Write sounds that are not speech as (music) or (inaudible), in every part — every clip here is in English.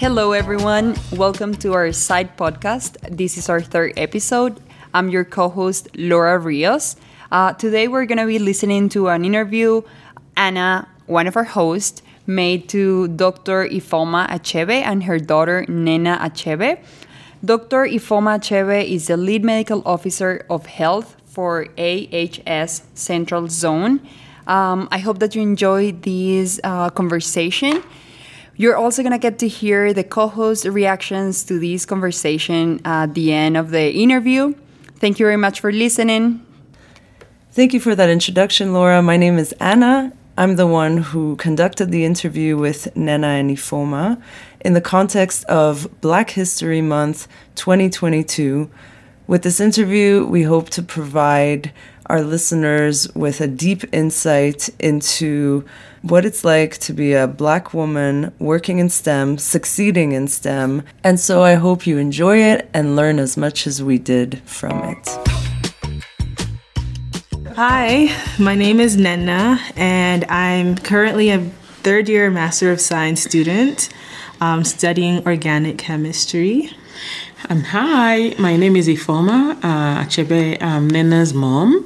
Hello, everyone. Welcome to our CIDE podcast. This is our third episode. I'm your co host, Laura Rios. Uh, today, we're going to be listening to an interview Anna, one of our hosts, made to Dr. Ifeoma Achebe and her daughter, Nnenna Achebe. Dr. Ifeoma Achebe is the lead medical officer of health for AHS Central Zone. Um, I hope that you enjoyed this uh, conversation. You're also going to get to hear the co host reactions to this conversation at the end of the interview. Thank you very much for listening. Thank you for that introduction, Laura. My name is Anna. I'm the one who conducted the interview with Nnenna and Ifeoma in the context of Black History Month 2022. With this interview, we hope to provide our listeners with a deep insight into what it's like to be a black woman working in STEM, succeeding in STEM. And so I hope you enjoy it and learn as much as we did from it. Hi, my name is Nnenna, and I'm currently a third year Master of Science student um, studying organic chemistry. Um, hi, my name is Ifeoma uh, Achebe. I'm Nnenna's mom.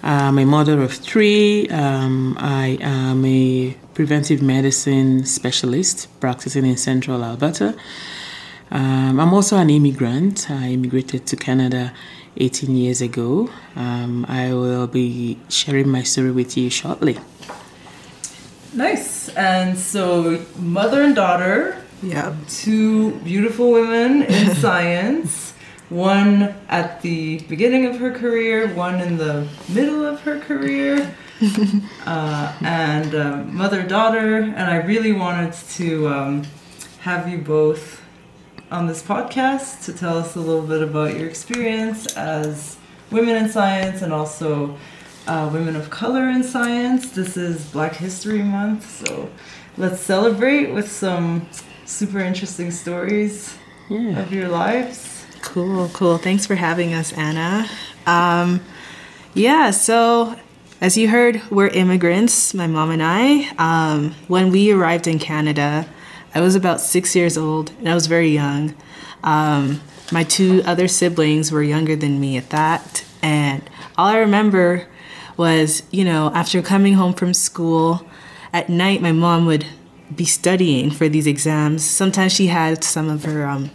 I'm a mother of three. Um, I am a preventive medicine specialist practicing in central Alberta. Um, I'm also an immigrant. I immigrated to Canada 18 years ago. Um, I will be sharing my story with you shortly. Nice. And so, mother and daughter, Yeah. two beautiful women in (laughs) science. One at the beginning of her career, one in the middle of her career, (laughs) uh, and um, mother daughter. And I really wanted to um, have you both on this podcast to tell us a little bit about your experience as women in science and also uh, women of color in science. This is Black History Month, so let's celebrate with some super interesting stories Yeah. of your lives. Cool, cool. Thanks for having us, Anna. Um, yeah, so as you heard, we're immigrants, my mom and I. Um, when we arrived in Canada, I was about six years old and I was very young. Um, my two other siblings were younger than me at that. And all I remember was, you know, after coming home from school, at night, my mom would be studying for these exams. Sometimes she had some of her um,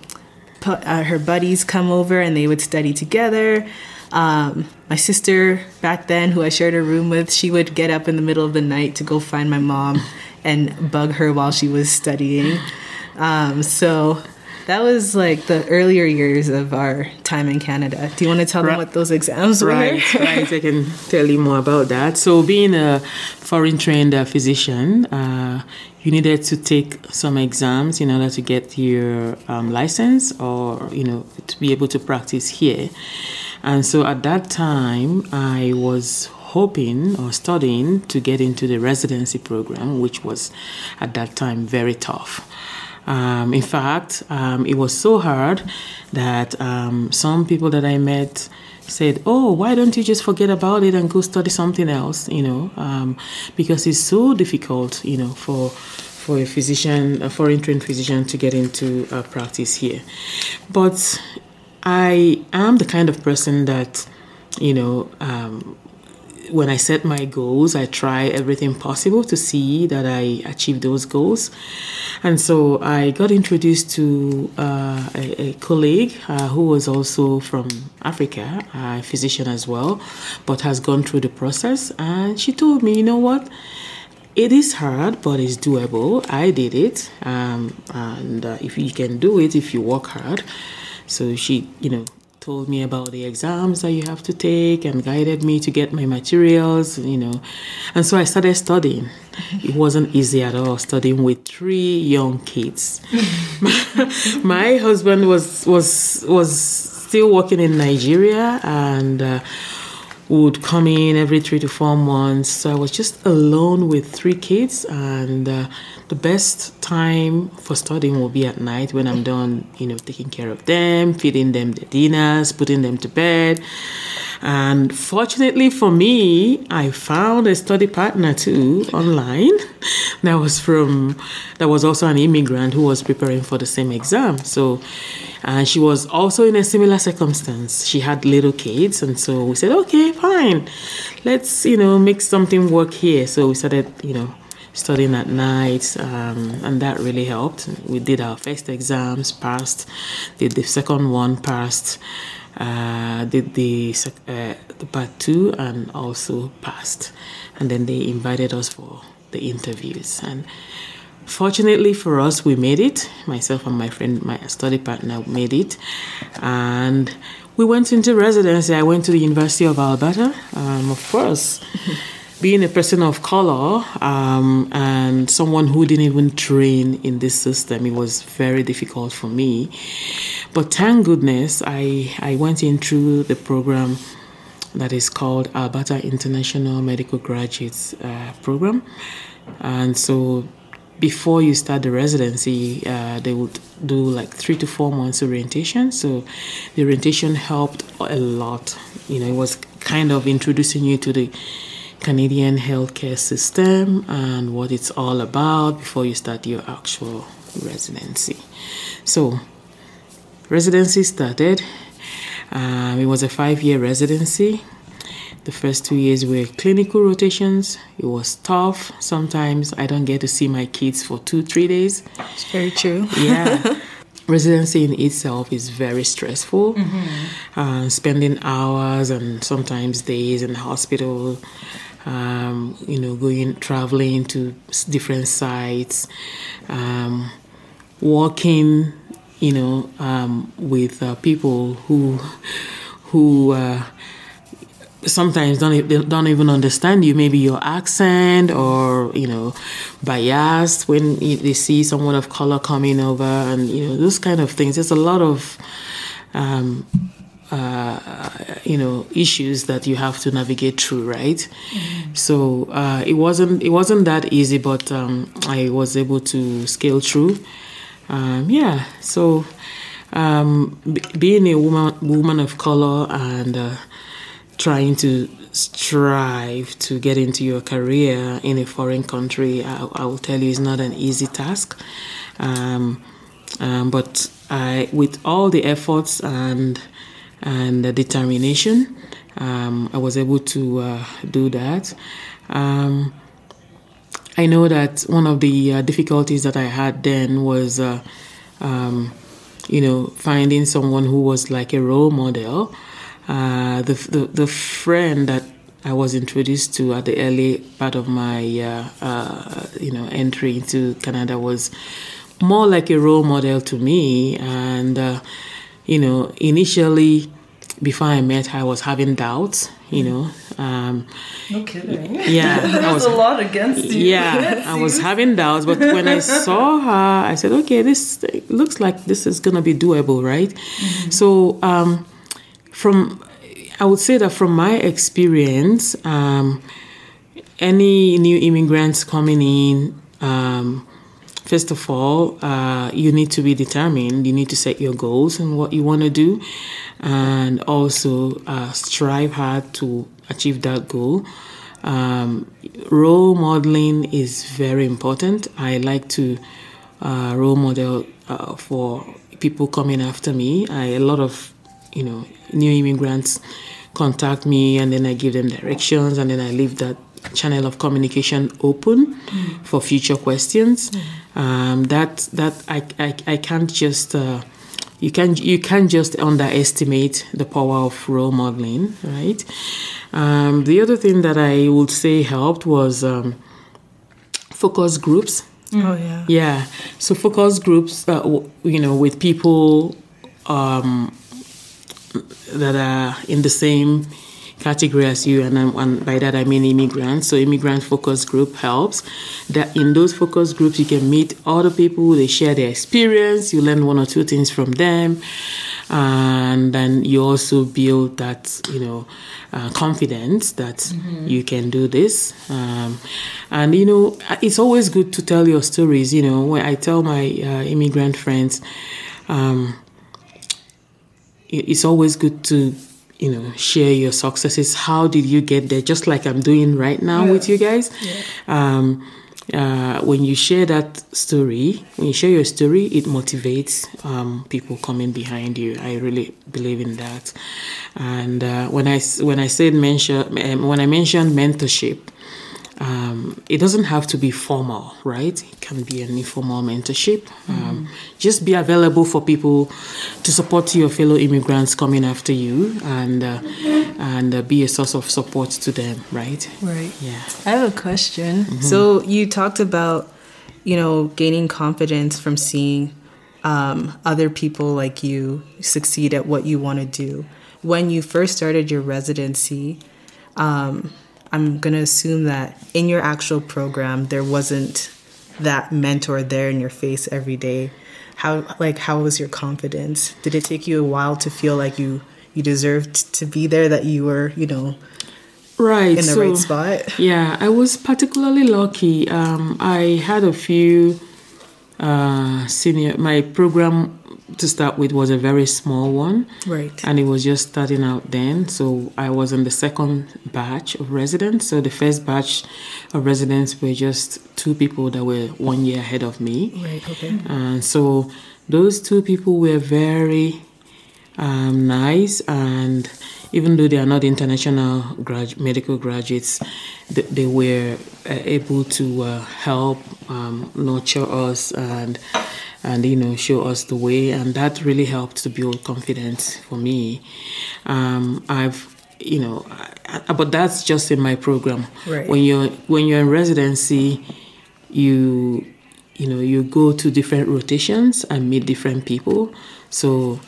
pu- uh, her buddies come over and they would study together. Um, my sister back then, who I shared a room with, she would get up in the middle of the night to go find my mom and bug her while she was studying. Um, so that was like the earlier years of our time in Canada. Do you want to tell them what those exams were? Right, (laughs) right. I can tell you more about that. So, being a foreign trained uh, physician, uh, you needed to take some exams in order to get your um, license or, you know, to be able to practice here. And so at that time, I was hoping or studying to get into the residency program, which was at that time very tough. Um, in fact, um, it was so hard that um, some people that I met said, "Oh, why don't you just forget about it and go study something else?" You know, um, because it's so difficult, you know, for for a physician, a foreign trained physician, to get into uh, practice here. But I am the kind of person that, you know, um, when I set my goals, I try everything possible to see that I achieve those goals. And so I got introduced to uh, a, a colleague uh, who was also from Africa, a physician as well, but has gone through the process. And she told me, you know what? It is hard, but it's doable. I did it. Um, and uh, if you can do it, if you work hard. So she, you know, told me about the exams that you have to take and guided me to get my materials, you know. And so I started studying. It wasn't easy at all studying with three young kids. (laughs) my husband was was was still working in Nigeria and uh, would come in every three to four months. So I was just alone with three kids, and uh, the best time for studying will be at night when I'm done, you know, taking care of them, feeding them their dinners, putting them to bed. And fortunately for me, I found a study partner too online. (laughs) That was from that was also an immigrant who was preparing for the same exam. So and she was also in a similar circumstance. She had little kids, and so we said, okay, fine, let's you know make something work here. So we started, you know, studying at night, um, and that really helped. We did our first exams, passed. Did the second one, passed. Uh, did the uh, the part two, and also passed. And then they invited us for the interviews and Fortunately for us, we made it. Myself and my friend, my study partner, made it, and we went into residency. I went to the University of Alberta. Um, of course, (laughs) being a person of color um, and someone who didn't even train in this system, it was very difficult for me. But thank goodness, I I went in through the program that is called Alberta International Medical Graduates uh, Program, and so before you start the residency, uh, they would do like three to four months orientation. So the orientation helped a lot. You know, it was kind of introducing you to the Canadian healthcare system and what it's all about before you start your actual residency. So, residency started. Um, it was a five year residency. The first two years were clinical rotations. It was tough. Sometimes I don't get to see my kids for two, three days. It's very true. Yeah. (laughs) Residency in itself is very stressful. Mm-hmm. Uh, spending hours and sometimes days in the hospital, um, you know, going, traveling to different sites, um, working, you know, um, with uh, people who, who, uh, sometimes don't don't even understand you. Maybe your accent or you know biased when they see someone of color coming over, and you know those kind of things. There's a lot of um, uh, you know issues that you have to navigate through, right? Mm-hmm. So uh, it wasn't it wasn't that easy, but um, I was able to scale through. Um, yeah, so um, b- being a woman woman of color and uh, trying to strive to get into your career in a foreign country, I, I will tell you, is not an easy task. Um, um, but I, with all the efforts and and the determination, um, I was able to uh, do that. Um, I know that one of the uh, difficulties that I had then was, uh, um, you know, finding someone who was like a role model uh, the, the, the friend that I was introduced to at the early part of my uh, uh, you know entry into Canada was more like a role model to me, and uh, you know initially before I met her, I was having doubts. You know. Um, no kidding. Yeah, (laughs) there was, was, a lot against you. Yeah, (laughs) I was having doubts, but when I (laughs) saw her, I said, "Okay, this looks like this is gonna be doable, right?" Mm-hmm. So. Um, from I would say that from my experience, um, any new immigrants coming in, um, first of all, uh, you need to be determined. You need to set your goals and what you want to do, and also uh, strive hard to achieve that goal. Um, role modeling is very important. I like to uh, role model uh, for people coming after me. I, a lot of you know new immigrants contact me and then I give them directions and then I leave that channel of communication open mm. for future questions. Mm. Um, that that I, I, I can't just uh, you can you can't just underestimate the power of role modeling, right? Um, the other thing that I would say helped was um, focus groups. Oh yeah. Yeah. So focus groups, uh, you know, with people um, that are in the same category as you, and, and, by that I mean immigrants. So immigrant focus group helps. That in those focus groups you can meet other people. They share their experience. You learn one or two things from them, and then you also build that you know uh, confidence that mm-hmm. you can do this. Um, and you know it's always good to tell your stories. You know when I tell my uh, immigrant friends. Um, it's always good to you know share your successes. How did you get there? Just like i'm doing right now with you guys. Um, uh, when you share that story when you share your story it motivates um, people coming behind you. I really believe in that. And uh, when i when i said mention um, when i mentioned mentorship um, it doesn't have to be formal, right? It can be an informal mentorship. Um, just be available for people to support your fellow immigrants coming after you, and uh, and uh, be a source of support to them, right? Right. Yeah. I have a question. So you talked about, you know, gaining confidence from seeing um, other people like you succeed at what you want to do. When you first started your residency, I'm gonna assume that in your actual program there wasn't that mentor there in your face every day. How like how was your confidence? Did it take you a while to feel like you you deserved to be there? That you were you know Right. in the so- right spot? Yeah, I was particularly lucky. Um, I had a few uh, senior. My program to start with was a very small one, Right. and it was just starting out then. So I was in the second batch of residents. So the first batch of residents were just two people that were one year ahead of me. Right. Okay. And so those two people were very um, nice, and even though they are not international grad- medical graduates, they, they were uh, able to uh, help um, nurture us and and you know show us the way, and that really helped to build confidence for me. Um, I've you know, I, I- but that's just in my program. Right. When you're when you're in residency, you you know you go to different rotations and meet different people so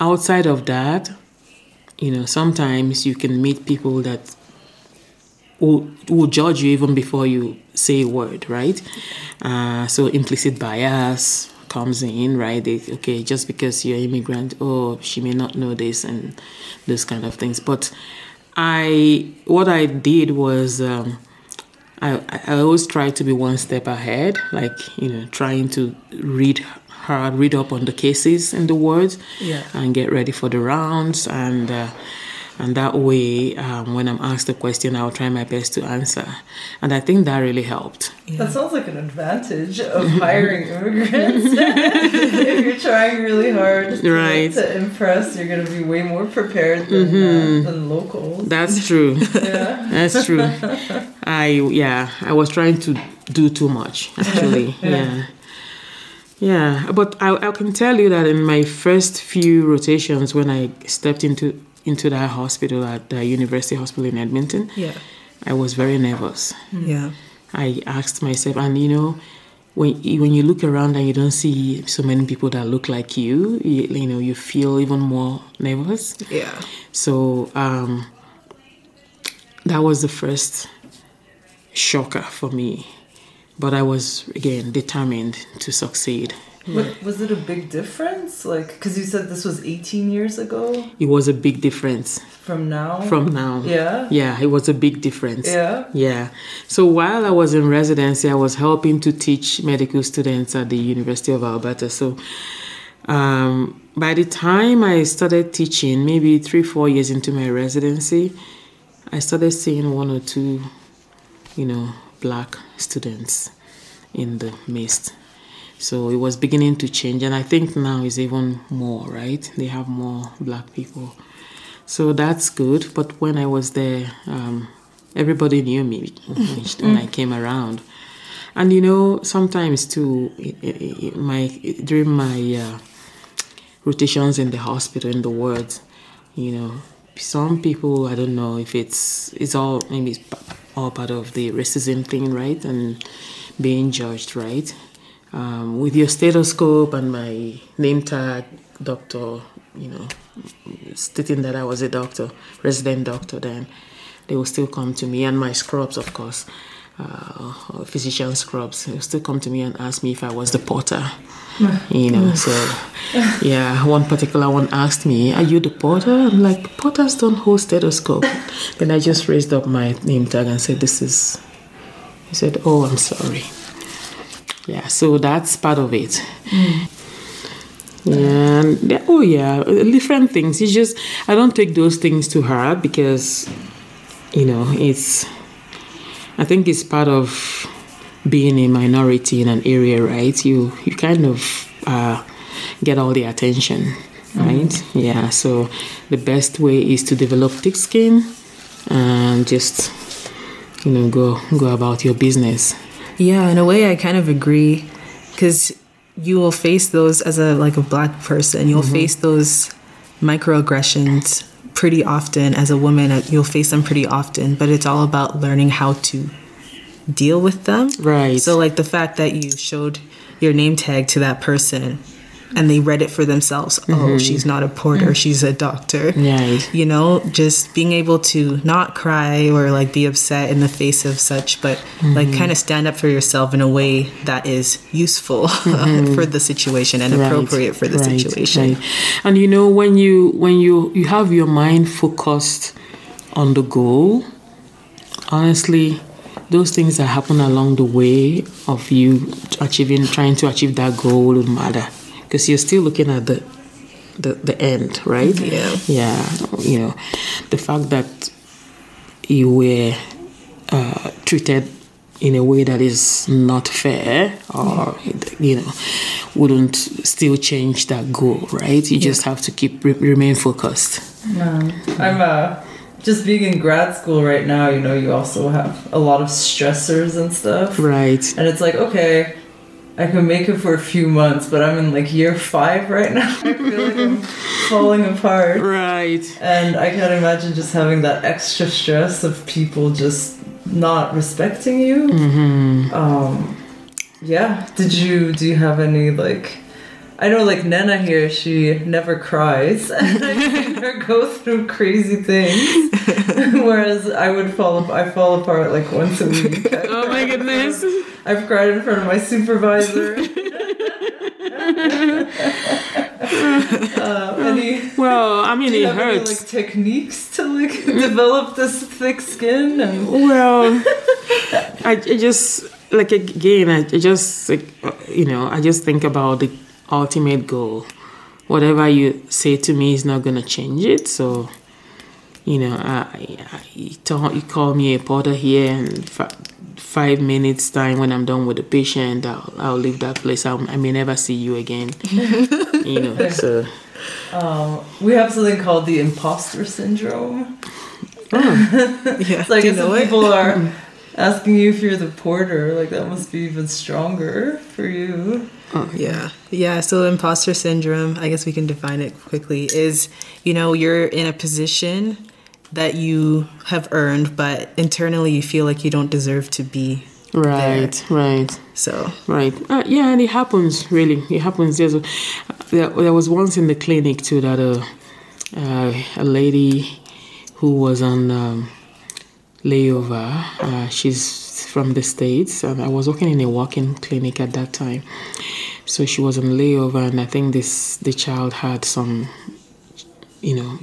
outside of that you know sometimes you can meet people that will, will judge you even before you say a word right? Uh, so implicit bias comes in right? They, okay just because you're immigrant oh she may not know this and those kind of things. But i what i did was um, I, I always try to be one step ahead, like, you know, trying to read hard, read up on the cases and the words Yeah. and get ready for the rounds. And, uh, and that way, um, when I'm asked a question, I'll try my best to answer. And I think that really helped. That sounds like an advantage of hiring immigrants. (laughs) if you're trying really hard to, Right. to impress, you're going to be way more prepared than, uh, than locals. That's true. (laughs) Yeah. That's true. (laughs) I yeah, I was trying to do too much actually. yeah. Yeah, but I, I can tell you that in my first few rotations when I stepped into into that hospital at the University Hospital in Edmonton, Yeah. I was very nervous. Yeah. I asked myself, and you know, when you- when you look around and you don't see so many people that look like you, you, you know, you feel even more nervous. Yeah. So um, that was the first shocker for me. But I was, again, determined to succeed. Wa- Was it a big difference? Like, because you said this was 18 years ago It was a big difference from now? from now. Yeah? Yeah, it was a big difference. Yeah? Yeah. So while I was in residency, I was helping to teach medical students at the University of Alberta. So um, by the time I started teaching, maybe three, four years into my residency, I started seeing one or two, you know, black students in the midst. So it was beginning to change, and I think now is even more, right? They have more black people. So that's good. But when I was there, um, everybody knew me (laughs) when I came around. And you know, sometimes too, my during my uh, rotations in the hospital in the wards, you know, some people I don't know if it's it's all maybe it's all part of the racism thing, right? And being judged, right? Um, with your stethoscope and my name tag, doctor, you know, stating that I was a doctor, resident doctor, then they will still come to me and my scrubs, of course, uh, physician scrubs. They will still come to me and ask me if I was the porter. You know, mm. so yeah, one particular one asked me, Are you the porter? I'm like, Porters don't hold stethoscope. then I just raised up my name tag and said, This is. He said, Oh, I'm sorry. Yeah, so that's part of it. Mm. Yeah, and they- oh yeah, different things. It's just I don't take those things to heart because, you know, it's. I think it's part of being a minority in an area, right? You you kind of uh, get all the attention, right? Yeah. So the best way is to develop thick skin and just you know go go about your business. Yeah, in a way, I kind of agree, because you will face those as a like a black person. You'll face those microaggressions pretty often as a woman. uh, You'll face them pretty often, but it's all about learning how to deal with them. Right. So, like the fact that you showed your name tag to that person, and they read it for themselves. Oh, mm-hmm. she's not a porter; mm. she's a doctor. Right. You know, just being able to not cry or like be upset in the face of such, but like mm-hmm. kind of stand up for yourself in a way that is useful (laughs) mm-hmm. for the situation and Right, appropriate for the right, situation. right. And you know when you when you you have your mind focused on the goal, honestly, those things that happen along the way of you achieving trying to achieve that goal would matter because you're still looking at the the, the end, right? Yeah. Yeah. You know, the fact that you were uh, treated in a way that is not fair or you know wouldn't still change that goal right you just have to keep re- remain focused Man, I'm uh, just being in grad school right now. You know, you also have a lot of stressors and stuff, right and it's like, okay, I can make it for a few months, but I'm in like year five right now. (laughs) I feel like I'm (laughs) falling apart, right and I can't imagine just having that extra stress of people just not respecting you. mm-hmm. Um, yeah. Did you do you have any like? I know like Nana here, she never cries, and (laughs) I seen her go through crazy things. (laughs) Whereas I would fall, I fall apart like once a week. I've (laughs) oh my cried in front goodness of- I've cried in front of my supervisor. uh, any, well i mean it have any, hurts like techniques to like develop this thick skin and well I, I just like again i I just like uh, you know i just think about the ultimate goal whatever you say to me is not going to change it so you know I, I you, tell, you call me a porter here and fi- five minutes time when i'm done with the patient i'll, I'll leave that place I'll, i may never see you again (laughs) you know so Um, we have something called the imposter syndrome. (laughs) Yeah. So I Do you know if it? people are (laughs) asking you if you're the porter, like that must be even stronger for you. Yeah. Yeah. So imposter syndrome, I guess we can define it quickly, is you know, you're in a position that you have earned, but internally you feel like you don't deserve to be. right right So Right. Uh, yeah, and it happens really. It happens. There's a, there, there was once in the clinic too that a uh, a lady who was on um, layover. Uh, she's from the states, and I was working in a walk-in clinic at that time. So she was on layover, and I think this the child had some, you know,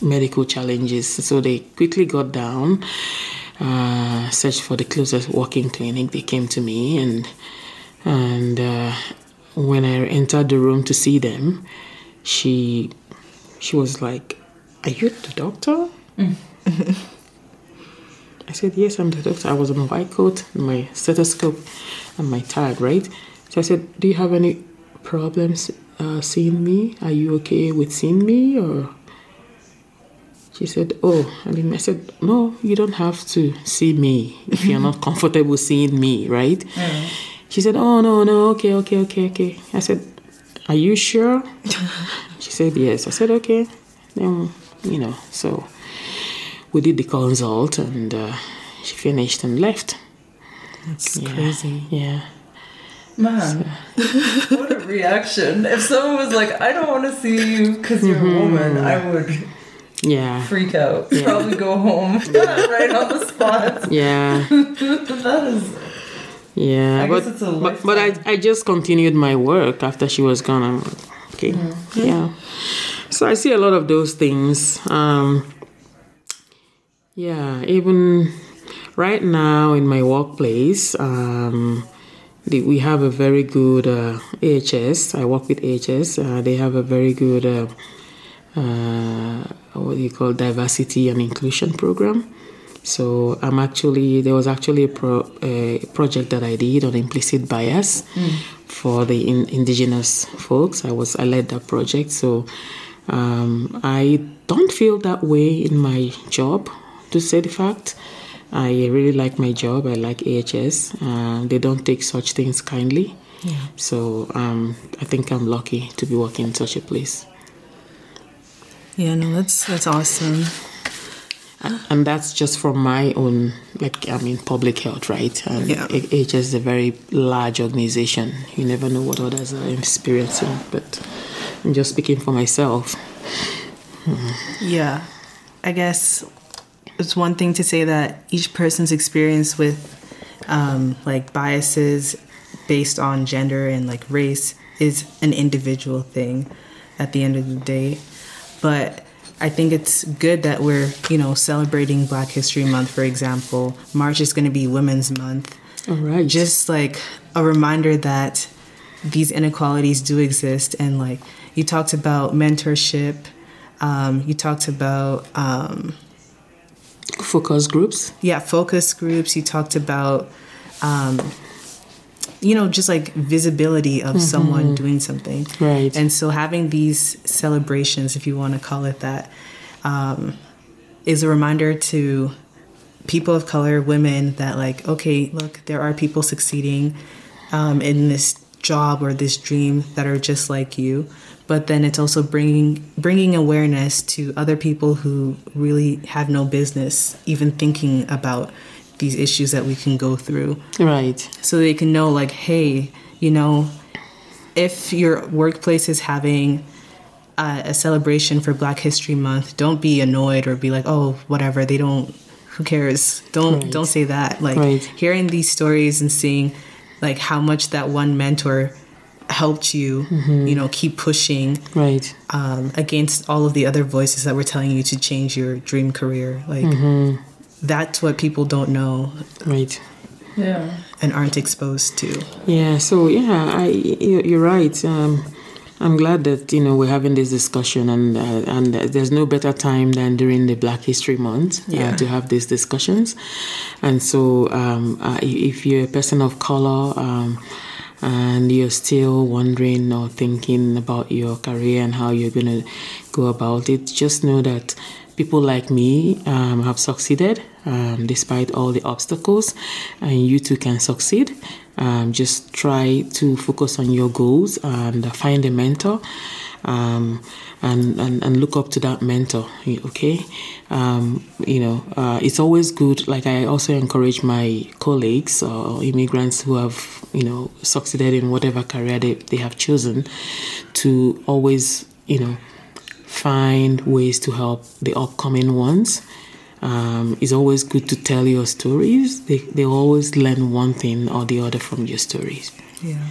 medical challenges. So they quickly got down, uh, searched for the closest walk-in clinic. They came to me, and and uh, when I entered the room to see them, she she was like, "Are you the doctor?" (laughs) I said, "Yes, I'm the doctor." I was in my white coat, my stethoscope, and my tag, right? So I said, "Do you have any problems uh, seeing me? Are you okay with seeing me?" Or she said, "Oh," and then I said, "No, you don't have to see me if you're not comfortable seeing me, right?" She said, "Oh no, no, okay, okay, okay, okay." I said, "Are you sure?" (laughs) she said, "Yes." I said, "Okay." Then you know, so we did the consult, and uh, she finished and left. That's Yeah. crazy. Yeah. Man, (laughs) what a reaction. If someone was like, I don't want to see you because you're a woman, I would Yeah. freak out. Probably go home (laughs) (laughs) right on the spot. Yeah. that is. Yeah. I but guess it's a but, but I, I just continued my work after she was gone. I'm like, okay. Yeah. So I see a lot of those things. Um, yeah, even right now in my workplace, um, the, we have a very good uh, AHS. I work with AHS. Uh, they have a very good uh, uh, what do you call diversity and inclusion program. So I'm actually there was actually a, pro, a project that I did on implicit bias for the in, indigenous folks. I was I led that project. So um, I don't feel that way in my job, to say the fact. I really like my job. I like AHS. Uh, they don't take such things kindly. Yeah. So um, I think I'm lucky to be working in such a place. Yeah, no, that's that's awesome. And that's just from my own, like, I mean, public health, right? And Yeah. AHS is a very large organization. You never know what others are experiencing, but I'm just speaking for myself. Yeah, I guess it's one thing to say that each person's experience with um, like biases based on gender and like race is an individual thing at the end of the day. But I think it's good that we're, you know, celebrating Black History Month, for example. March is going to be Women's Month. All right. Just like a reminder that these inequalities do exist. And like you talked about mentorship, um, you talked about, um, focus groups. yeah, focus groups, you talked about, um, you know, just like visibility of someone doing something. Right. And so having these celebrations, if you want to call it that, um, is a reminder to people of color, women, that like, okay, look, there are people succeeding um, in this job or this dream that are just like you. But then it's also bringing bringing awareness to other people who really have no business even thinking about these issues that we can go through Right. so they can know like hey you know if your workplace is having uh, a celebration for black history month don't be annoyed or be like oh whatever they don't who cares don't Right. don't say that like Right. hearing these stories and seeing like how much that one mentor helped you you know keep pushing Right. um, against all of the other voices that were telling you to change your dream career like that's what people don't know Right. Yeah. and aren't exposed to Yeah. So yeah, I you- you're right. Um, I'm glad that you know we're having this discussion, and uh, and there's no better time than during the Black History Month Yeah. uh, to have these discussions. And so, um, uh, if you're a person of color. Um, and you're still wondering or thinking about your career and how you're going to go about it, just know that people like me um, have succeeded um, despite all the obstacles, and you too can succeed. Um, just try to focus on your goals and find a mentor. Um, and, and, and look up to that mentor, okay? Um, you know, uh, it's always good. Like, I also encourage my colleagues or immigrants who have, you know, succeeded in whatever career they, they have chosen to always, you know, find ways to help the upcoming ones. Um, it's always good to tell your stories. They, they always learn one thing or the other from your stories. Yeah.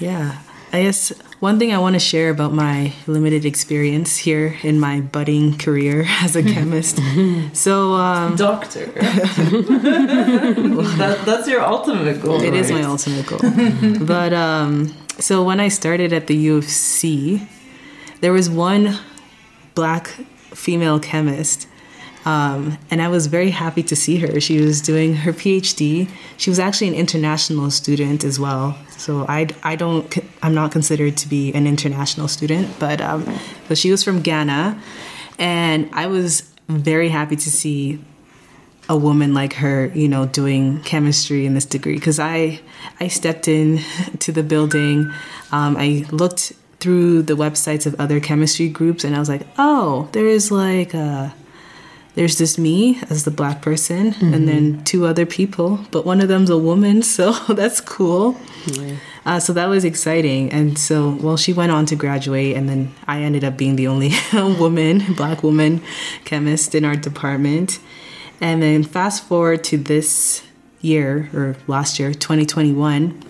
Yeah. I guess one thing I want to share about my limited experience here in my budding career (laughs) as a chemist. so, um, Doctor. (laughs) that, that's your ultimate goal. it is right? my ultimate goal. (laughs) but um, so when I started at the U of C, there was one black female chemist. Um, and I was very happy to see her. She was doing her PhD. She was actually an international student as well. So I, I don't I'm not considered to be an international student, but um, but she was from Ghana, and I was very happy to see a woman like her, you know, doing chemistry in this degree. Because I, I stepped in (laughs) to the building, um, I looked through the websites of other chemistry groups, and I was like, oh, there is like a, there's this me as the black person, and then two other people, but one of them's a woman, (laughs) so that's cool. Uh, so that was exciting. And so, well, she went on to graduate, and then I ended up being the only (laughs) woman, black woman chemist in our department. And then fast forward to this year, or last year, 2021,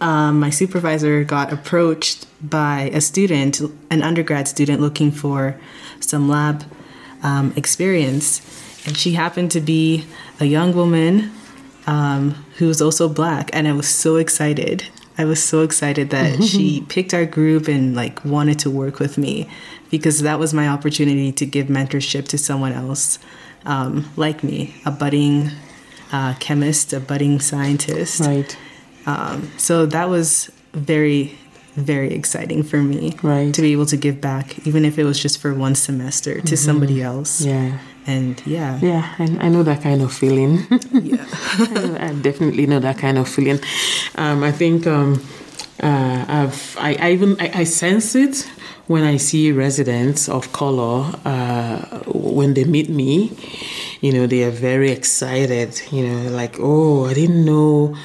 um, my supervisor got approached by a student, an undergrad student, looking for some lab um, experience. And she happened to be a young woman um, who was also black, and I was so excited. I was so excited that (laughs) she picked our group and like wanted to work with me because that was my opportunity to give mentorship to someone else um, like me, a budding uh, chemist, a budding scientist. Right. Um, so that was very, very exciting for me Right. to be able to give back, even if it was just for one semester to somebody else. Yeah. And yeah, Yeah, I, I know that kind of feeling. (laughs) yeah. I, (laughs) I definitely know that kind of feeling. Um, I think um, uh, I've I, I even I, I sense it when I see residents of color uh, when they meet me. You know, they are very excited. You know, like oh, I didn't know.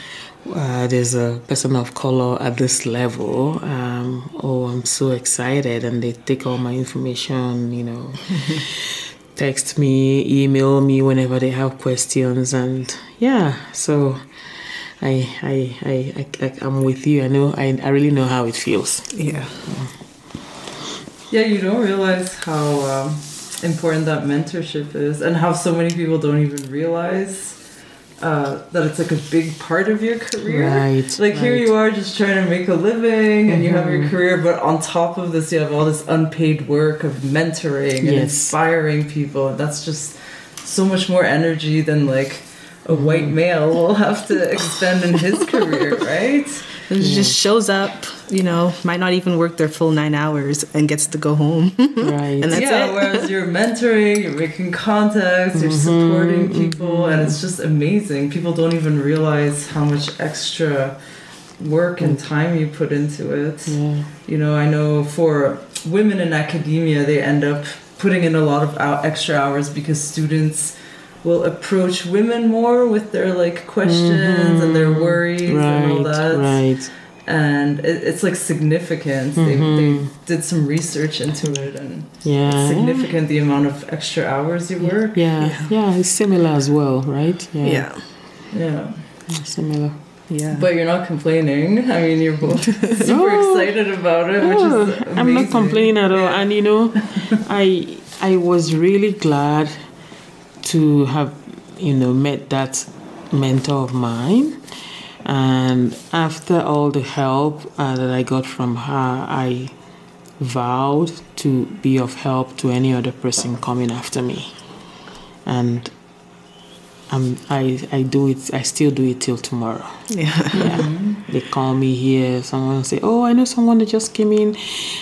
Uh, there's a person of color at this level. Um, oh, I'm so excited, and they take all my information. You know, (laughs) text me, email me whenever they have questions, and yeah. So, I I I, I, I I'm with you. I know. I, I really know how it feels. Yeah. Yeah, you don't realize how um, important that mentorship is, and how so many people don't even realize uh, that it's like a big part of your career. Right, Like here you are just trying to make a living, and you have your career, but on top of this, you have all this unpaid work of mentoring and Yes. inspiring people. That's just so much more energy than like a white male will have to expend in his career, (laughs) right? It just shows up, you know, might not even work their full nine hours and gets to go home. (laughs) Right. And that's yeah, it. whereas you're mentoring, you're making contacts, you're mm-hmm, supporting mm-hmm. people, and it's just amazing. People don't even realize how much extra work and time you put into it. yeah. You know, I know for women in academia, they end up putting in a lot of extra hours because students will approach women more with their like questions and their mm-hmm. worries and all that Right. and it, it's like significant. They, mm-hmm. they did some research into it, and Yeah. it's significant the amount of extra hours you work. Yeah. Yeah. It's similar as well, right? yeah. Yeah, Similar. Yeah. but you're not complaining. I mean, you're both (laughs) super No. excited about it, which is amazing. I'm not complaining at all. Yeah. And you know, I I was really glad to have you know met that mentor of mine. And after all the help uh, that I got from her, I vowed to be of help to any other person coming after me. And um, I I do it. I still do it till tomorrow. yeah. Yeah. They call me here. Someone say, "Oh, I know someone that just came in.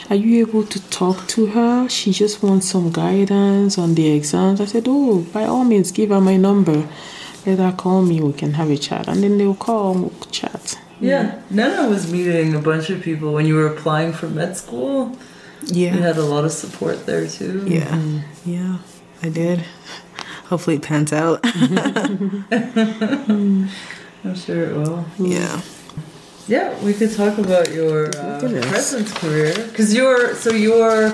Are you able to talk to her? She just wants some guidance on the exams." I said, "Oh, by all means, give her my number. Let her call me. We can have a chat." And then they'll call. and We'll chat. Yeah, Nana was meeting a bunch of people when you were applying for med school. Yeah. You had a lot of support there too. Yeah. Yeah. I did. Hopefully it pans out. (laughs) I'm sure it will. yeah. Yeah, we could talk about your uh, Look at this. present career because you're so you're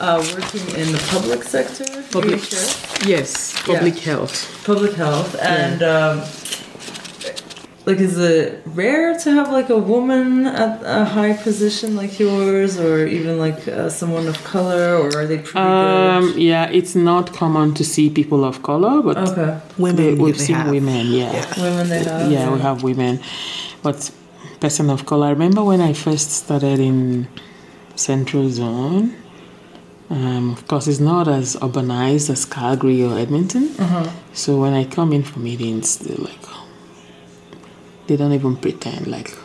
uh, working in the public sector, Public. AHS, Yes, public health. public health, and um, like, is it rare to have like a woman at a high position like yours, or even like uh, someone of color, or are they pretty Um, good? yeah, it's not common to see people of color, but Okay, Women they- we've seen have. women. Yeah. women they have. yeah, we have women, but person of color. I remember when I first started in Central Zone. Um, of course, it's not as urbanized as Calgary or Edmonton. Uh-huh. So when I come in for meetings, they're like, they don't even pretend. Like,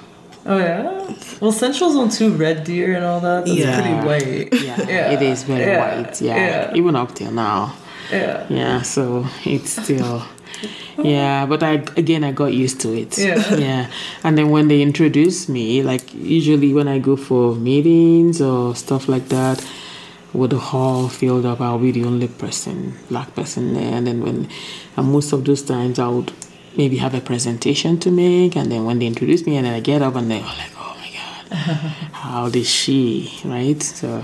Oh yeah. Well, Central Zone two Red Deer and all that. That's Yeah. pretty white. yeah, (laughs) Yeah, it is very yeah, white. Yeah, yeah. even up till now. Yeah. Yeah, so it's still. Yeah, but I again I got used to it. Yeah. (laughs) Yeah. And then when they introduce me, like usually when I go for meetings or stuff like that, with the hall filled up, I'll be the only person, black person there. And then when and most of those times I would maybe have a presentation to make and then when they introduce me and then I get up and they're like, Oh my god, (laughs) how did she? Right? So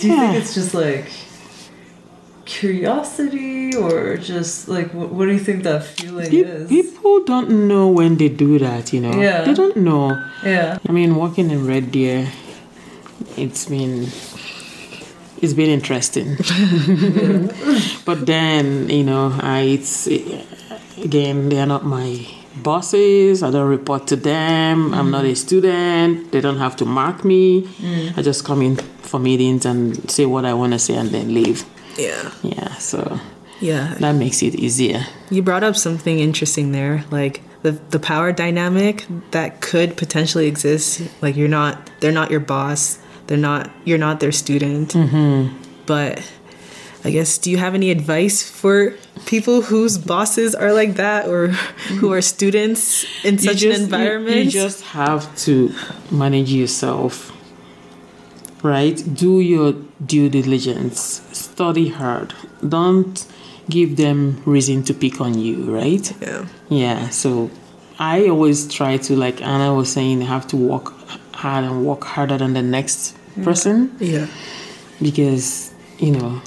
Do you think it's just like curiosity or just like what, what do you think that feeling Pe- is? People don't know when they do that, you know. Yeah. They don't know. Yeah. I mean, working in Red Deer, it's been it's been interesting. (laughs) (laughs) but then, you know, I it's again, they are not my bosses. I don't report to them. I'm not a student. They don't have to mark me. Mm. I just come in for meetings and say what I want to say and then leave. Yeah. Yeah, so Yeah. that makes it easier. You brought up something interesting there, like the the power dynamic that could potentially exist. Like you're not, they're not your boss. They're not, you're not their student. Mm-hmm. But I guess, do you have any advice for people whose bosses are like that, or who are students in such just- an you- environment? You, just have to manage yourself, right? Do your due diligence. Study hard. Don't give them reason to pick on you, right? yeah. Yeah. So I always try to, like Anna was saying, have to work hard and work harder than the next person Yeah. because you know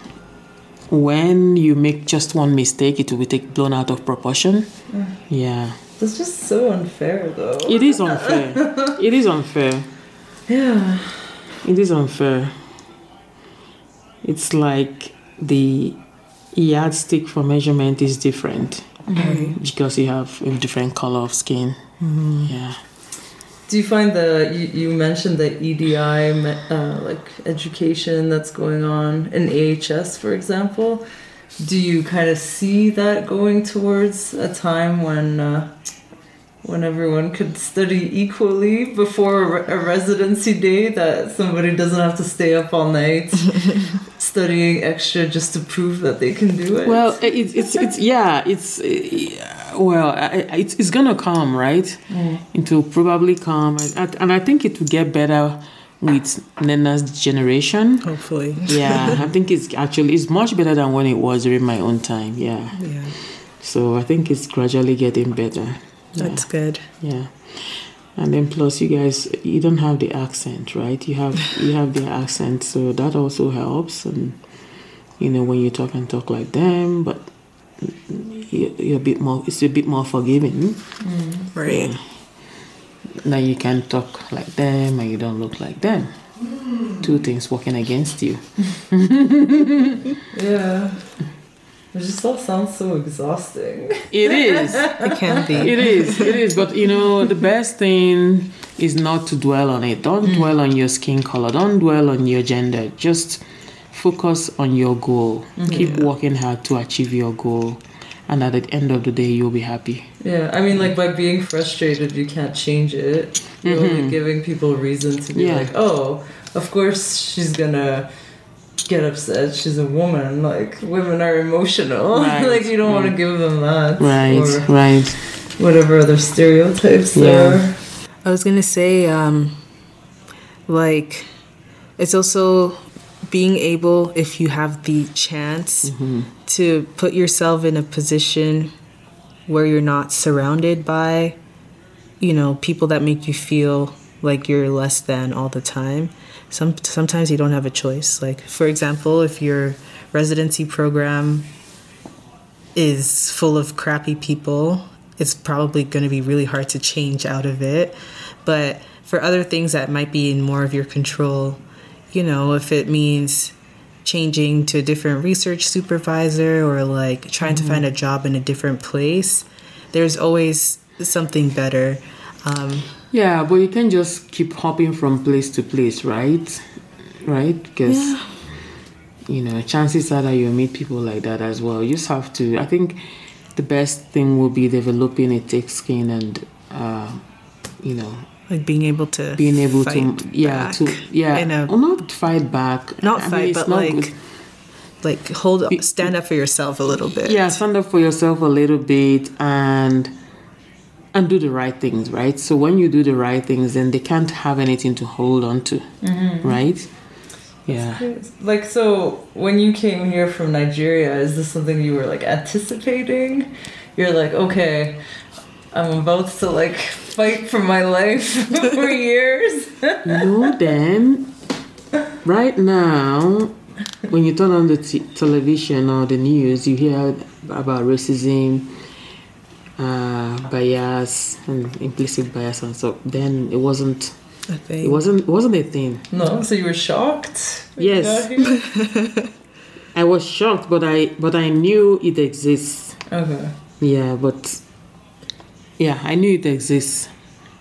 when you make just one mistake, it will be take blown out of proportion. Mm. Yeah. That's just so unfair, though. It is unfair. (laughs) it is unfair. Yeah. It is unfair. It's like the yardstick for measurement is different mm-hmm. because you have a different color of skin. Mm-hmm. Yeah. Do you find the you, you mentioned the EDI uh, like education that's going on in AHS, for example? Do you kind of see that going towards a time when uh, when everyone could study equally before a, residency day? That somebody doesn't have to stay up all night (laughs) studying extra just to prove that they can do it. Well, it, it's it's yeah, it's uh, well, I- I- it's it's gonna come right. Mm. It will probably come, and, and I think it will get better with Nnenna's generation. Hopefully. Yeah, I think it's actually it's much better than when it was during my own time. Yeah, Yeah. so I think it's gradually getting better. That's good. Yeah. And then plus you guys you don't have the accent, right? You have you have their accent, so that also helps and you know when you talk and talk like them, but you're a bit more it's a bit more forgiving. Mm, right. Now you can talk like them and you don't look like them. Mm. Two things working against you. (laughs) yeah. It just all sounds so exhausting. It is. (laughs) It can be. It is, it is. But you know, the best thing is not to dwell on it. Don't mm. dwell on your skin color. Don't dwell on your gender. Just focus on your goal. Mm-hmm. Keep working hard to achieve your goal. And at the end of the day, you'll be happy. Yeah, I mean, like by being frustrated, you can't change it. You're only mm-hmm. giving people reason to be Yeah. like, oh, of course she's gonna get upset. She's a woman. Like women are emotional. (laughs) Right, like you don't want to mm. give them that. Right, Or right. whatever other stereotypes Yeah. there are. I was gonna say, um, like, it's also being able, if you have the chance, mm-hmm. to put yourself in a position where you're not surrounded by, you know, people that make you feel like you're less than all the time. Some sometimes you don't have a choice. Like, for example, if your residency program is full of crappy people, it's probably going to be really hard to change out of it. But for other things that might be in more of your control, you know, if it means changing to a different research supervisor or like trying to find a job in a different place, there's always something better. Um, Yeah, but you can just keep hopping from place to place, right? Right? Because, you know, chances are that you'll meet people like that as well. You just have to, I think the best thing will be developing a thick skin and, uh, you know, like being able to being able to, yeah, back to, yeah, in a or not fight back. not I fight it's but not like good. like hold up stand up for yourself a little bit yeah stand up for yourself a little bit and and do the right things right so when you do the right things then they can't have anything to hold on to mm-hmm. right yeah Like so, when you came here from Nigeria, is this something you were like anticipating? You're like, okay, I'm about to like fight for my life (laughs) for years. no, then right now when you turn on the t- television or the news you hear about racism uh, bias and implicit bias and so then it wasn't I it wasn't it wasn't a thing No, so you were shocked. Yes. (laughs) I was shocked, but I but I knew it exists. Okay. yeah, but yeah, I knew it exists.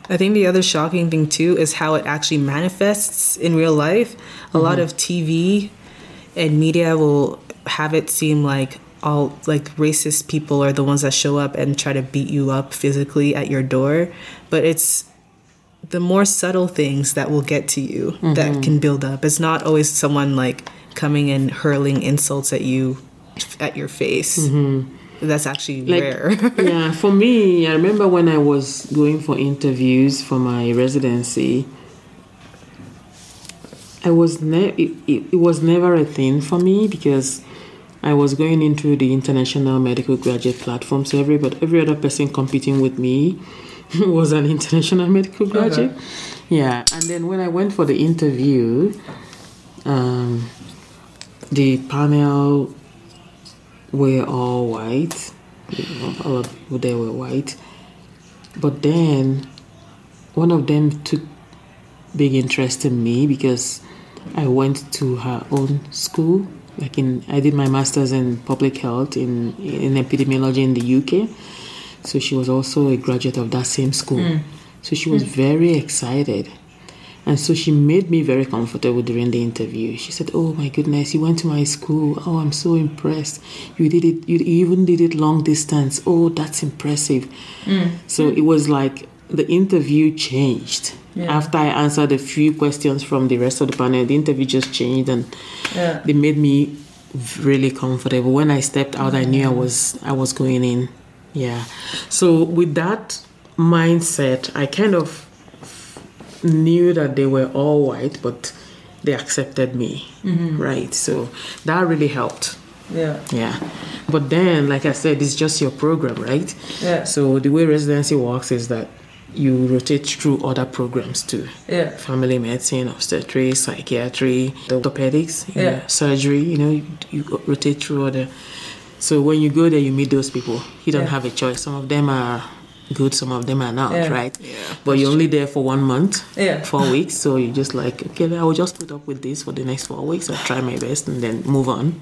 I think the other shocking thing too is how it actually manifests in real life. A lot mm-hmm. of TV and media will have it seem like all like racist people are the ones that show up and try to beat you up physically at your door, but it's the more subtle things that will get to you that mm-hmm. can build up. It's not always someone like coming and hurling insults at you at your face. Mm-hmm. That's actually Like, rare. (laughs) yeah, for me, I remember when I was going for interviews for my residency. I was ne- it, it, it was never a thing for me because I was going into the international medical graduate platform. So every but every other person competing with me (laughs) was an international medical graduate. Yeah, and then when I went for the interview, um, the panel were all white. Know, All of people there were white. But then one of them took big interest in me because I went to her own school. Like in, I did my master's in public health in in epidemiology in the UK. So she was also a graduate of that same school. Hmm. So she was hmm. very excited. And so she made me very comfortable during the interview. She said, "Oh my goodness, you went to my school. Oh, I'm so impressed. You did it. You even did it long distance. Oh, that's impressive." Mm. So mm. it was like the interview changed after I answered a few questions from the rest of the panel. The interview just changed, and Yeah. they made me really comfortable. When I stepped out, I knew I was I was going in. Yeah. So with that mindset, I kind of knew that they were all white, but they accepted me, mm-hmm. right? So that really helped. Yeah. Yeah. But then, like I said, it's just your program, right? Yeah. So the way residency works is that you rotate through other programs too. Yeah. Family medicine, obstetrics, psychiatry, orthopedics, Yeah. know, surgery, you know, you, you rotate through other. So when you go there, you meet those people. You don't Yeah. have a choice. Some of them are good, some of them are not, Yeah. right? But you're only there for one month, Yeah. four weeks. So you're just like, okay, I will just put up with this for the next four weeks. I'll try my best and then move on.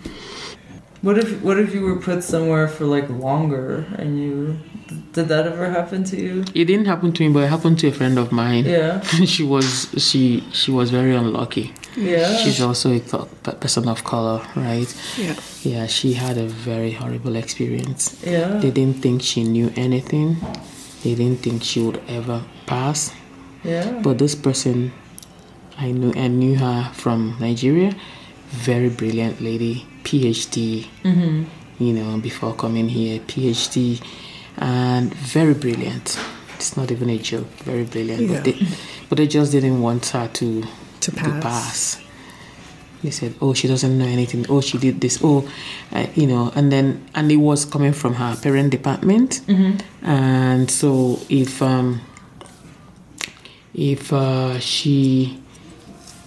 What if what if you were put somewhere for like longer and you did that ever happen to you? It didn't happen to me, but it happened to a friend of mine. Yeah. (laughs) she was she she was very unlucky. Yeah. She's also a person of color, right? yeah. Yeah, she had a very horrible experience. yeah. They didn't think she knew anything. They didn't think she would ever pass. yeah. But this person, I knew I knew her from Nigeria. Very brilliant lady, PhD. Mm-hmm. You know, before coming here, PhD, and very brilliant. It's not even a joke. Very brilliant. Yeah. But they, but they just didn't want her to To to pass. They said, "Oh, she doesn't know anything. Oh, she did this. Oh, uh, you know." And then, and it was coming from her parent department, and so if um, if uh, she,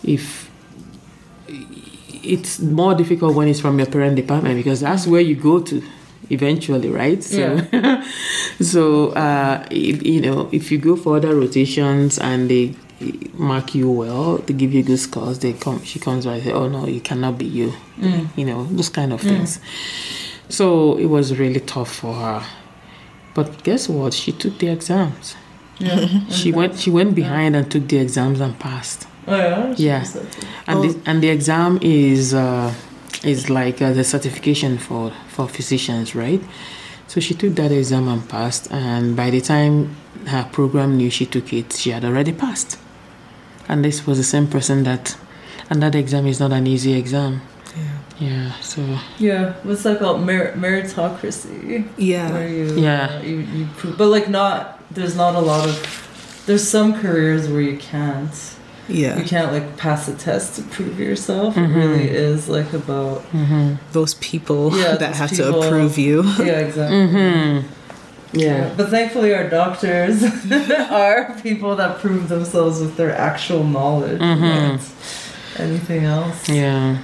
if it's more difficult when it's from your parent department because that's where you go to eventually, right? So, (laughs) so uh, if, you know, if you go for other rotations and they mark you well, they give you good scores, they come, she comes by and say, "Oh no, you cannot be you," you know, those kind of things. So it was really tough for her. But guess what? She took the exams. Yeah. (laughs) She went. She went behind and took the exams and passed. Oh yeah. Yeah. And the, and the exam is uh, is like uh, the certification for for physicians, right? So she took that exam and passed. And by the time her program knew she took it, she had already passed. And this was the same person that, and that exam is not an easy exam. Yeah. Yeah so Yeah. What's that called? Mer- meritocracy. Yeah. Where you, Yeah. uh, you, you prove, but like not. There's not a lot of. There's some careers where you can't. Yeah. You can't like pass a test to prove yourself. Mhm. It really is like about. mm-hmm. Those people Yeah, (laughs) that those have people- to approve you. Yeah. Exactly. Mm-hmm. Yeah. But thankfully, our doctors (laughs) are people that prove themselves with their actual knowledge. Mhm. Anything else? Yeah.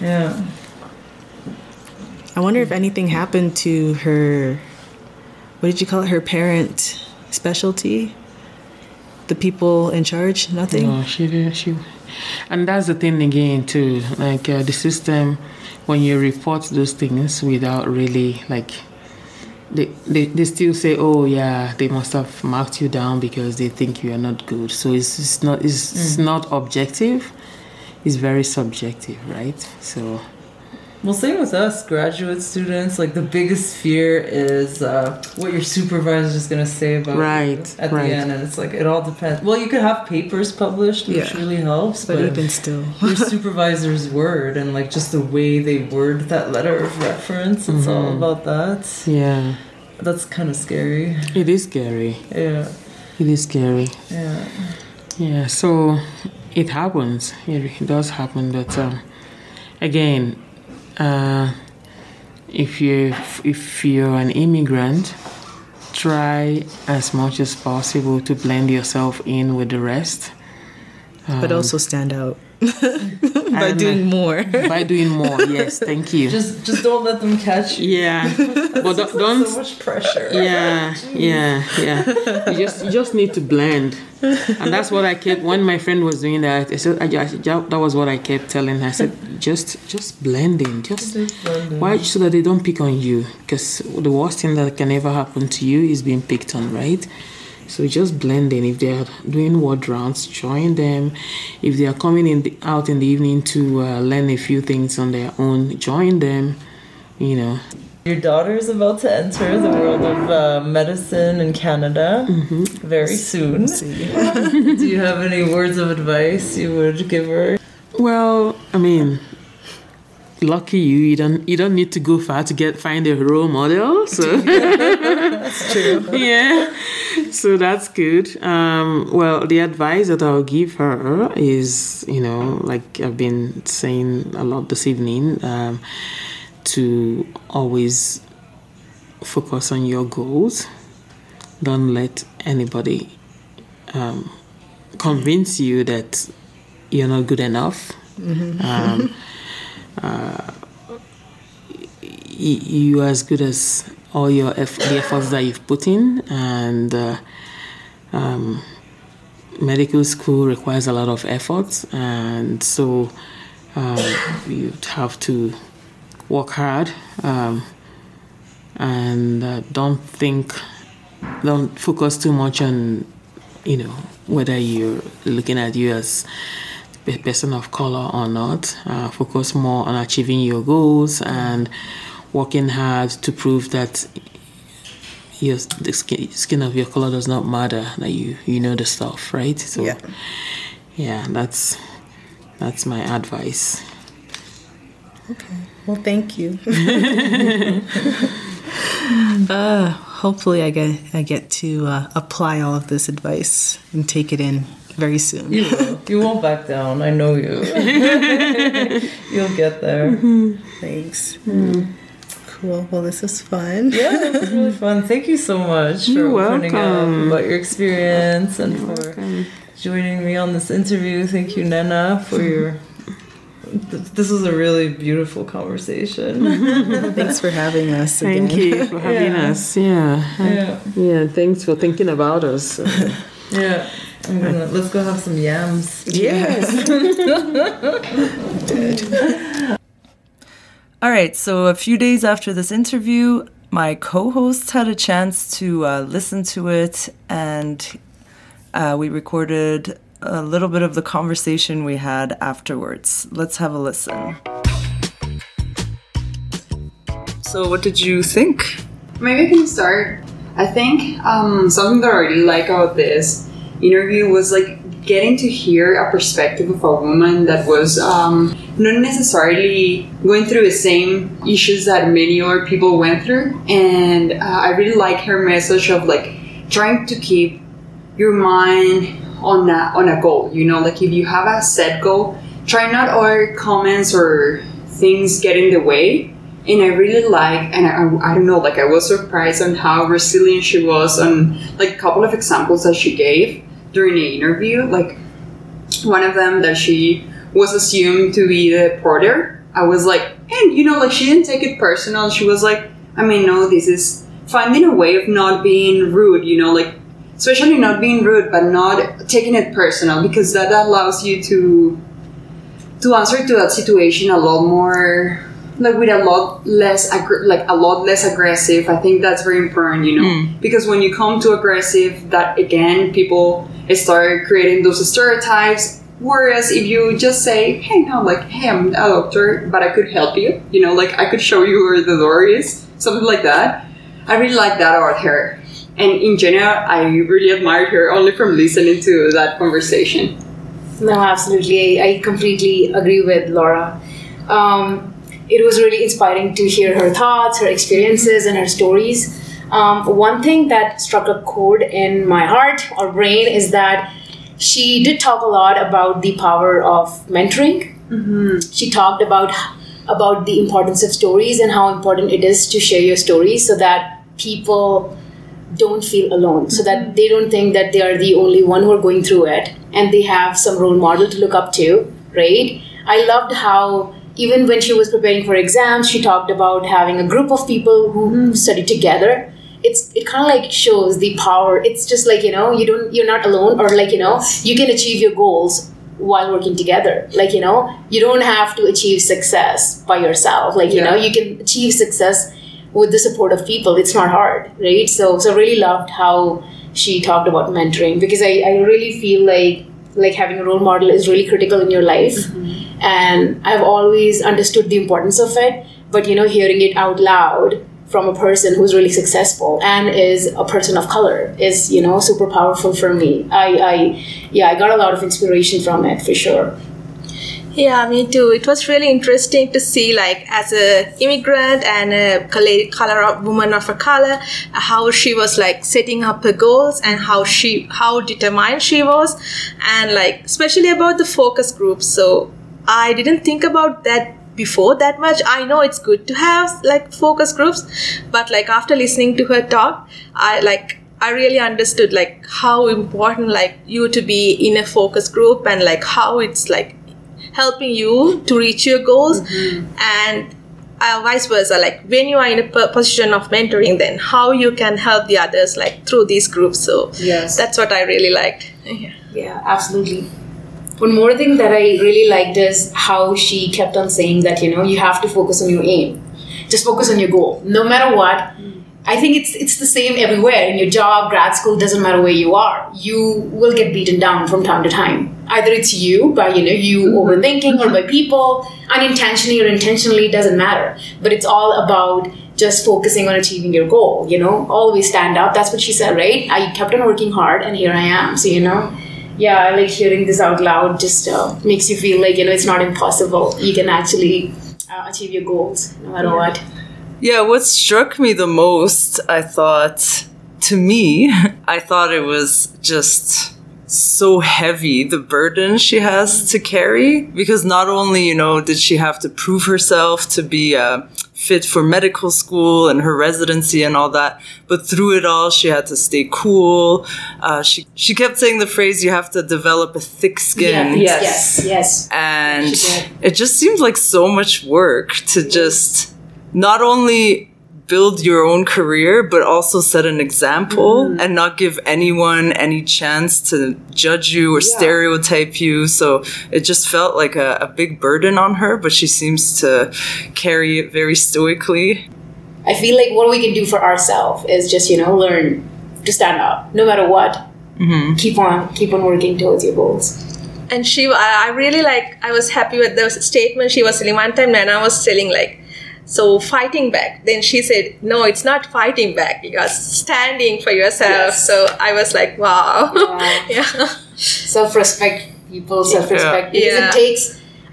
Yeah. I wonder if anything happened to her. What did you call it? Her parent specialty? The people in charge? Nothing? No, she didn't. She, and that's the thing again too. Like uh, the system, when you report those things without really like they, they, they still say, oh yeah, they must have marked you down because they think you are not good. So it's, it's not it's, it's not objective. It's very subjective, right? So Well, same with us, graduate students. Like the biggest fear is uh, what your supervisor is going to say about Right, you at right. the end, and it's like it all depends. Well, you could have papers published, which Yeah. really helps, But but, even still. (laughs) your (laughs) supervisor's word and like just the way they word that letter of reference, it's all Mm-hmm. about that. yeah, That's kind of scary. it is scary. Yeah, It is scary. yeah. Yeah, so it happens. It does happen, but um, again, uh, if you if you're an immigrant, try as much as possible to blend yourself in with the rest. but Um, also stand out by and, doing more. (laughs) by doing more. Yes, thank you. Just just don't let them catch you. (laughs) yeah, (laughs) but don't, So don't so much pressure. yeah yeah yeah you just you just need to blend and that's what i kept when my friend was doing that i said I, just, that was what i kept telling her i said just just blending, just Just blend why so that they don't pick on you because the worst thing that can ever happen to you is being picked on right so just blend in if they are doing ward rounds join them if they are coming in the, out in the evening to uh, learn a few things on their own join them you know Your daughter is about to enter the world of uh, medicine in Canada very soon. (laughs) Do you have any words of advice you would give her? Well, I mean, lucky you. You don't you don't need to go far to get find a role model. So (laughs) That's true. (laughs) yeah, (laughs) so that's good. Um, well, the advice that I'll give her is, you know, like I've been saying a lot this evening, um, to always focus on your goals. Don't let anybody um, convince you that you're not good enough. Um, (laughs) uh, you are as good as all your eff- the efforts that you've put in, and uh, um, medical school requires a lot of effort, and so um, you have to work hard um, and uh, don't think, don't focus too much on, you know, whether you're looking at you as a person of color or not. Uh, focus more on achieving your goals and working hard to prove that your the skin, skin of your color does not matter. That you you know the stuff, right? So Yeah. yeah, that's that's my advice. Okay. Well, thank you. (laughs) (laughs) uh, hopefully, I get I get to uh, apply all of this advice and take it in very soon. You will. (laughs) You won't back down. I know you. You'll get there. Thanks. Cool. Well, this was fun. Yeah, it was really (laughs) fun. Thank you so much You're for opening up about your experience and for joining me on this interview. Thank you, Nnenna, for your. This was a really beautiful conversation. Mm-hmm. (laughs) Thanks for having us. Thank you for having Yeah. us. Yeah. yeah, Yeah, thanks for thinking about us. (laughs) yeah. I'm gonna let's go have some yams. Yes. All right, so a few days after this interview, my co hosts had a chance to uh, listen to it, and uh, we recorded a little bit of the conversation we had afterwards. Let's have a listen. So, what did you think? Maybe I can start. I think um, something that I really like about this interview was like getting to hear a perspective of a woman that was um, not necessarily going through the same issues that many other people went through. And uh, I really like her message of like trying to keep your mind on a, on a goal. You know, like if you have a set goal, try not other comments or things get in the way and I really like, and I, I don't know, like I was surprised on how resilient she was on like a couple of examples that she gave during the interview. Like one of them that she was assumed to be the porter. I was like, and you know, like she didn't take it personal. She was like, I mean, no, this is finding a way of not being rude. You know, like especially not being rude, but not taking it personal because that allows you to to answer to that situation a lot more like with a lot less aggr- like a lot less aggressive. I think that's very important, you know, because when you come to aggressive, that again people start creating those stereotypes. Whereas if you just say, "Hey, no, like, hey, I'm a doctor, but I could help you," you know, like I could show you where the door is, something like that. I really like that about her. And in general, I really admired her only from listening to that conversation. No, absolutely. I, I completely agree with Laura. Um, it was really inspiring to hear her thoughts, her experiences, and her stories. Um, one thing that struck a chord in my heart or brain is that she did talk a lot about the power of mentoring. She talked about about the importance of stories and how important it is to share your stories so that people don't feel alone so that they don't think that they are the only one who are going through it and they have some role model to look up to right i loved how even when she was preparing for exams she talked about having a group of people who hmm. study together. It's it kind of like shows the power. It's just like you know you don't you're not alone or like you know you can achieve your goals while working together. Like you know you don't have to achieve success by yourself. Like you know you can achieve success with the support of people. It's not hard right? So so really loved how she talked about mentoring because i, I really feel like like having a role model is really critical in your life. Mm-hmm. And i've always understood the importance of it but you know hearing it out loud from a person who's really successful and is a person of color is you know super powerful for me. I i yeah i got a lot of inspiration from it for sure Yeah, me too. It was really interesting to see, like, as a immigrant and a color, woman of a color, how she was like setting up her goals and how she how determined she was, and like especially about the focus groups. So I didn't think about that before that much. I know it's good to have like focus groups, but like after listening to her talk, I like I really understood like how important like you to be in a focus group and like how it's like helping you to reach your goals and uh, vice versa like when you are in a p- position of mentoring then how you can help the others like through these groups so Yes. that's what i really liked yeah. Yeah, absolutely. One more thing that I really liked is how she kept on saying that, you know, you have to focus on your aim. Just focus on your goal. No matter what. I think it's it's the same everywhere. In your job, grad school, doesn't matter where you are. You will get beaten down from time to time. Either it's you by, you know, you overthinking or by people, unintentionally or intentionally, doesn't matter. But it's all about just focusing on achieving your goal, you know, always stand up. That's what she said, right? I kept on working hard and here I am. So, you know, yeah, I like hearing this out loud. Just uh, makes you feel like you know it's not impossible. You can actually uh, achieve your goals no matter what. Yeah, what struck me the most, I thought, to me, (laughs) I thought it was just so heavy, the burden she has to carry. Because not only, you know, did she have to prove herself to be uh, fit for medical school and her residency and all that, but through it all, she had to stay cool. Uh, she, she kept saying the phrase, you have to develop a thick skin yes, Yes. yes, yes. and it just seems like so much work to just not only build your own career but also set an example mm-hmm. and not give anyone any chance to judge you or stereotype you. So it just felt like a, a big burden on her but she seems to carry it very stoically. I feel like what we can do for ourselves is just you know learn to stand up no matter what. Mm-hmm. Keep on, keep on working towards your goals. and she I I really like I was happy with the statement she was telling. One time Nnenna was telling like so fighting back. Then she said no it's not fighting back. You are standing for yourself. Yes. so I was like wow. Wow. (laughs) yeah. Self-respect people self-respect Yeah. because Yeah. it takes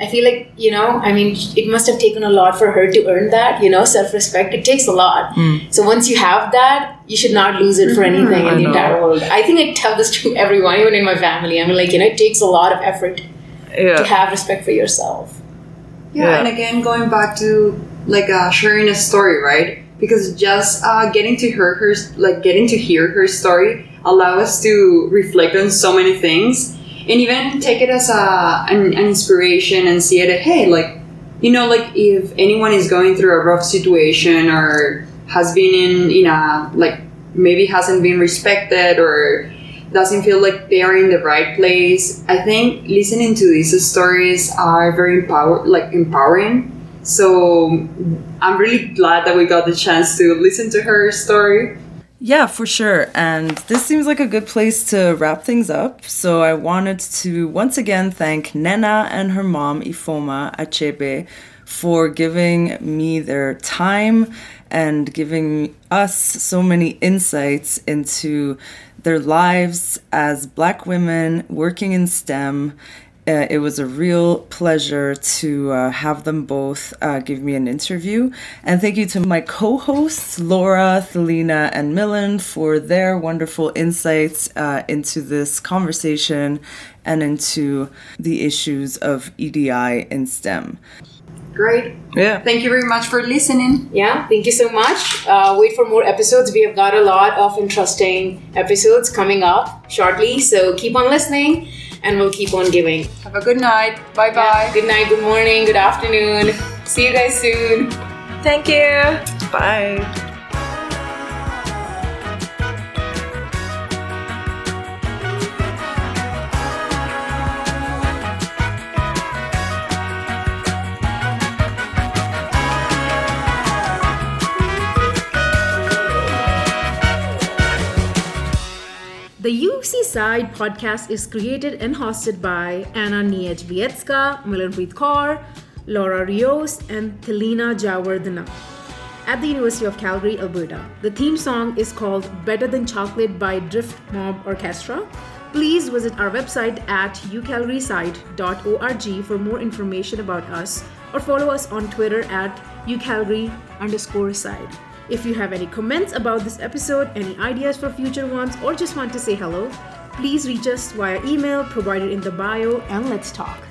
i feel like you know i mean it must have taken a lot for her to earn that you know self-respect. It takes a lot. Hmm. So once you have that you should not lose it for hmm. anything in I the know. entire world. I think i tell this to everyone even in my family. I mean like you know it takes a lot of effort to have respect for yourself. Yeah, Yeah. and again, going back to like uh, sharing a story, right? Because just uh, getting to hear her, like getting to hear her story, allow us to reflect on so many things, and even take it as a an, an inspiration and see it. At, hey, like you know, like if anyone is going through a rough situation or has been in in a like maybe hasn't been respected or doesn't feel like they are in the right place. I think listening to these stories are very empower like empowering So I'm really glad that we got the chance to listen to her story. Yeah, for sure. And this seems like a good place to wrap things up. So I wanted to once again thank Nnenna and her mom, Ifeoma Achebe, for giving me their time and giving us so many insights into their lives as black women working in STEM. Uh, it was a real pleasure to uh, have them both uh, give me an interview. And thank you to my co hosts, Laura, Thelina, and Millen, for their wonderful insights uh, into this conversation and into the issues of EDI in STEM. Great. Yeah. Thank you very much for listening. Yeah, thank you so much. Uh, wait for more episodes. We have got a lot of interesting episodes coming up shortly. So keep on listening and we'll keep on giving. Have a good night. Bye bye. Good night, good morning, good afternoon. See you guys soon. Thank you. Bye. The UC CIDE podcast is created and hosted by Anna Niejvietska, Milanpreet Kaur, Laura Rios, and Telina Jawardana at the University of Calgary, Alberta. The theme song is called Better Than Chocolate by Drift Mob Orchestra. Please visit our website at ucalgarycide.org for more information about us or follow us on Twitter at ucalgary underscore CIDE. If you have any comments about this episode, any ideas for future ones, or just want to say hello, please reach us via email provided in the bio and let's talk.